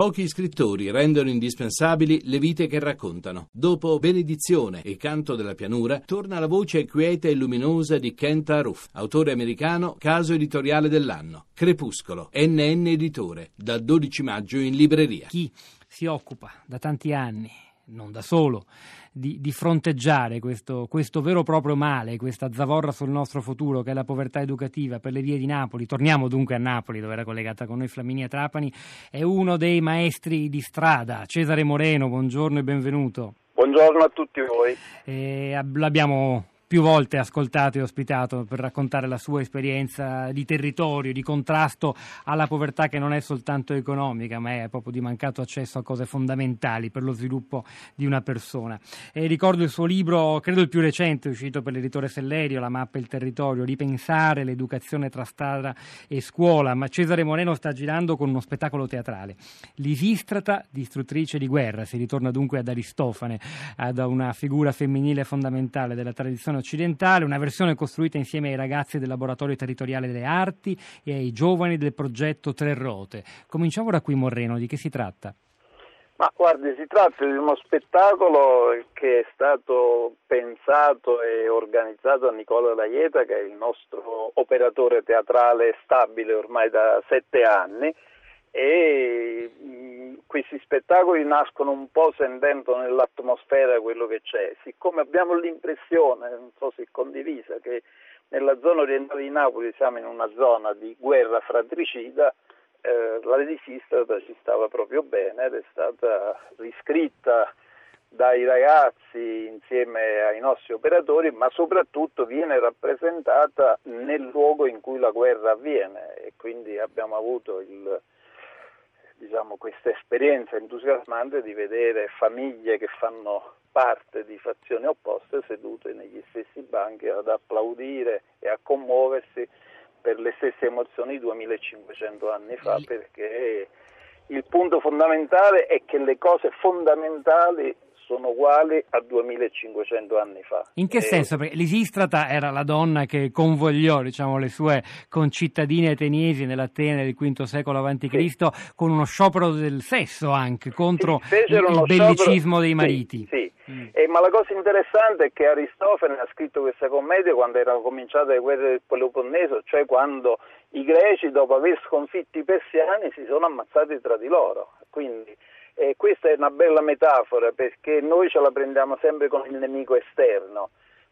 Pochi scrittori rendono indispensabili le vite che raccontano. Dopo Benedizione e Canto della pianura, torna la voce quieta e luminosa di Kent Aruf, autore americano, caso editoriale dell'anno. Crepuscolo, NN Editore, dal 12 maggio in libreria. Chi si occupa da tanti anni, non da solo, di, di fronteggiare questo, questo, vero e proprio male, questa zavorra sul nostro futuro che è la povertà educativa per le vie di Napoli. Torniamo dunque a Napoli, dove era collegata con noi Flaminia Trapani, è uno dei maestri di strada. Cesare Moreno, buongiorno e benvenuto. Buongiorno a tutti voi. Eh, l'abbiamo più volte ascoltato e ospitato per raccontare la sua esperienza di territorio, di contrasto alla povertà che non è soltanto economica, ma è proprio di mancato accesso a cose fondamentali per lo sviluppo di una persona. E ricordo il suo libro, credo il più recente, uscito per l'editore Sellerio, La mappa e il territorio, ripensare l'educazione tra strada e scuola, ma Cesare Moreno sta girando con uno spettacolo teatrale. L'Isistrata, distruttrice di guerra, si ritorna dunque ad Aristofane, ad una figura femminile fondamentale della tradizione occidentale, una versione costruita insieme ai ragazzi del Laboratorio Territoriale delle Arti e ai giovani del progetto Tre Rote. Cominciamo da qui, Morreno, di che si tratta? Ma guardi, si tratta di uno spettacolo che è stato pensato e organizzato da Nicola Laieta, che è il nostro operatore teatrale stabile ormai da sette anni e questi spettacoli nascono un po' sentendo nell'atmosfera quello che c'è. Siccome abbiamo l'impressione, non so se condivisa, che nella zona orientale di Napoli siamo in una zona di guerra fratricida, eh, la Resistrata ci stava proprio bene ed è stata riscritta dai ragazzi insieme ai nostri operatori, ma soprattutto viene rappresentata nel luogo in cui la guerra avviene e quindi abbiamo avuto il, diciamo, questa esperienza entusiasmante di vedere famiglie che fanno parte di fazioni opposte sedute negli stessi banchi ad applaudire e a commuoversi per le stesse emozioni 2500 anni fa perché il punto fondamentale è che le cose fondamentali sono uguali a 2500 anni fa. In che e... senso? Perché l'Isistrata era la donna che convogliò diciamo, le sue concittadine ateniesi nell'Atene del V secolo a.C. Sì. con uno sciopero del sesso anche contro sì, il, il bellicismo sciopero... dei mariti. Sì, sì. Mm. Eh, ma la cosa interessante è che Aristofane ha scritto questa commedia quando erano cominciate le guerre del Peloponneso, cioè quando i greci dopo aver sconfitto i persiani si sono ammazzati tra di loro. Quindi e questa è una bella metafora perché noi ce la prendiamo sempre con il nemico esterno,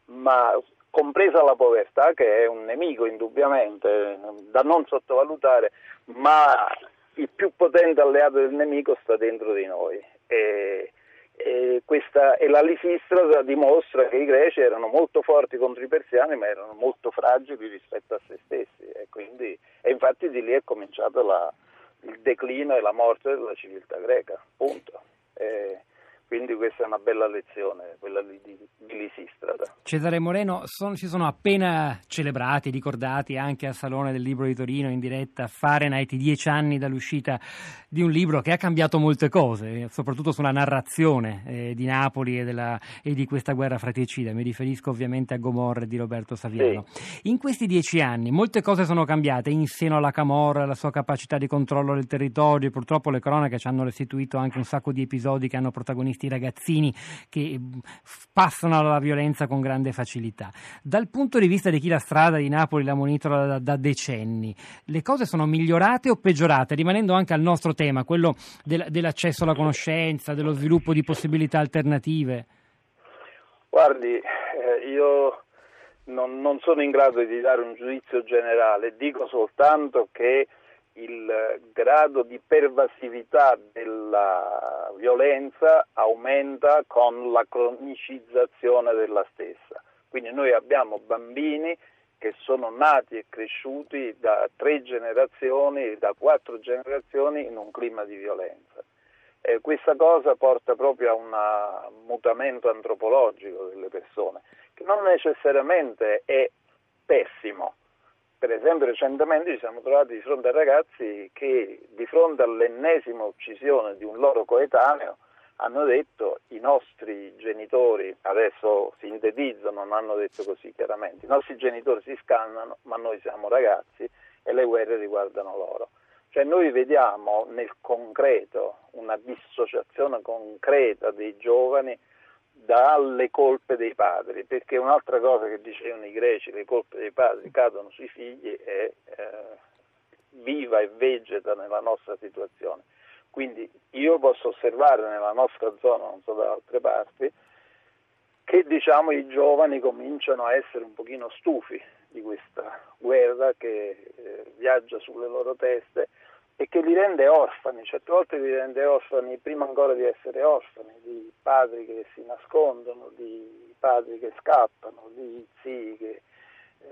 ma compresa la povertà che è un nemico indubbiamente da non sottovalutare, ma il più potente alleato del nemico sta dentro di noi. E, e, questa, e la Lisistrata dimostra che i greci erano molto forti contro i persiani ma erano molto fragili rispetto a se stessi e, quindi, e infatti di lì è cominciata la, il declino e la morte della civiltà greca, punto. E quindi questa è una bella lezione, quella di, di, di Lisistrata. Cesare Moreno, son, si sono appena celebrati, ricordati anche al Salone del Libro di Torino in diretta Fahrenheit, dieci anni dall'uscita di un libro che ha cambiato molte cose, soprattutto sulla narrazione eh, di Napoli e, della, e, di questa guerra fratricida. Mi riferisco ovviamente a Gomorra di Roberto Saviano. Sì. In questi dieci anni molte cose sono cambiate in seno alla Camorra, la sua capacità di controllo del territorio, purtroppo le cronache ci hanno restituito anche un sacco di episodi che hanno protagonisti questi ragazzini che mm, passano alla violenza con grande facilità. Dal punto di vista di chi la strada di Napoli la monitora da, da decenni, le cose sono migliorate o peggiorate, rimanendo anche al nostro tema, quello del, dell'accesso alla conoscenza, dello sviluppo di possibilità alternative? Guardi, eh, io non, non, sono in grado di dare un giudizio generale, dico soltanto che il grado di pervasività della violenza aumenta con la cronicizzazione della stessa. Quindi noi abbiamo bambini che sono nati e cresciuti da tre generazioni, da quattro generazioni in un clima di violenza. E questa cosa porta proprio a un mutamento antropologico delle persone, che non necessariamente è pessimo, per esempio recentemente ci siamo trovati di fronte a ragazzi che di fronte all'ennesima uccisione di un loro coetaneo hanno detto i nostri genitori, adesso sintetizzo, non hanno detto così chiaramente, i nostri genitori si scannano ma noi siamo ragazzi e le guerre riguardano loro. Cioè noi vediamo nel concreto una dissociazione concreta dei giovani dalle colpe dei padri, perché un'altra cosa che dicevano i greci, le colpe dei padri cadono sui figli e eh, viva e vegeta nella nostra situazione. Quindi io posso osservare nella nostra zona, non so da altre parti, che diciamo i giovani cominciano a essere un pochino stufi di questa guerra che eh, viaggia sulle loro teste e che li rende orfani, certe volte li rende orfani prima ancora di essere orfani, di padri che si nascondono, di padri che scappano, di zii che eh,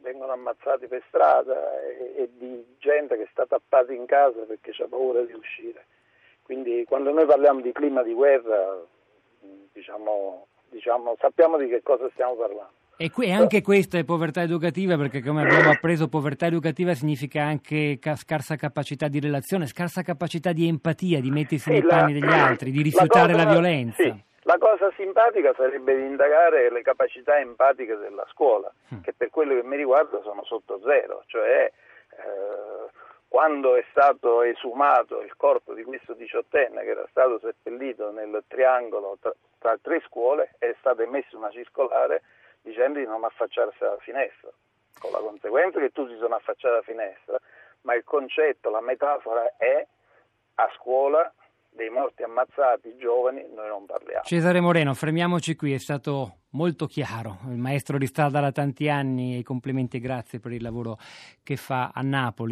vengono ammazzati per strada e, e, di gente che sta tappata in casa perché ha paura di uscire. Quindi quando noi parliamo di clima di guerra diciamo, diciamo, sappiamo di che cosa stiamo parlando. E qui, anche questa è povertà educativa, perché come abbiamo appreso, povertà educativa significa anche ca- scarsa capacità di relazione, scarsa capacità di empatia, di mettersi sì, nei la, panni degli altri, di rifiutare la, cosa, la violenza. Sì, la cosa simpatica sarebbe di indagare le capacità empatiche della scuola, mm. che per quello che mi riguarda sono sotto zero, cioè eh, quando è stato esumato il corpo di questo diciottenne che era stato seppellito nel triangolo tra, tra tre scuole è stata emessa una circolare dicendo di non affacciarsi alla finestra, con la conseguenza che tutti sono affacciati alla finestra, ma il concetto, la metafora è a scuola dei morti ammazzati giovani noi non parliamo. Cesare Moreno, fermiamoci qui, è stato molto chiaro, il maestro di strada da tanti anni e complimenti e grazie per il lavoro che fa a Napoli.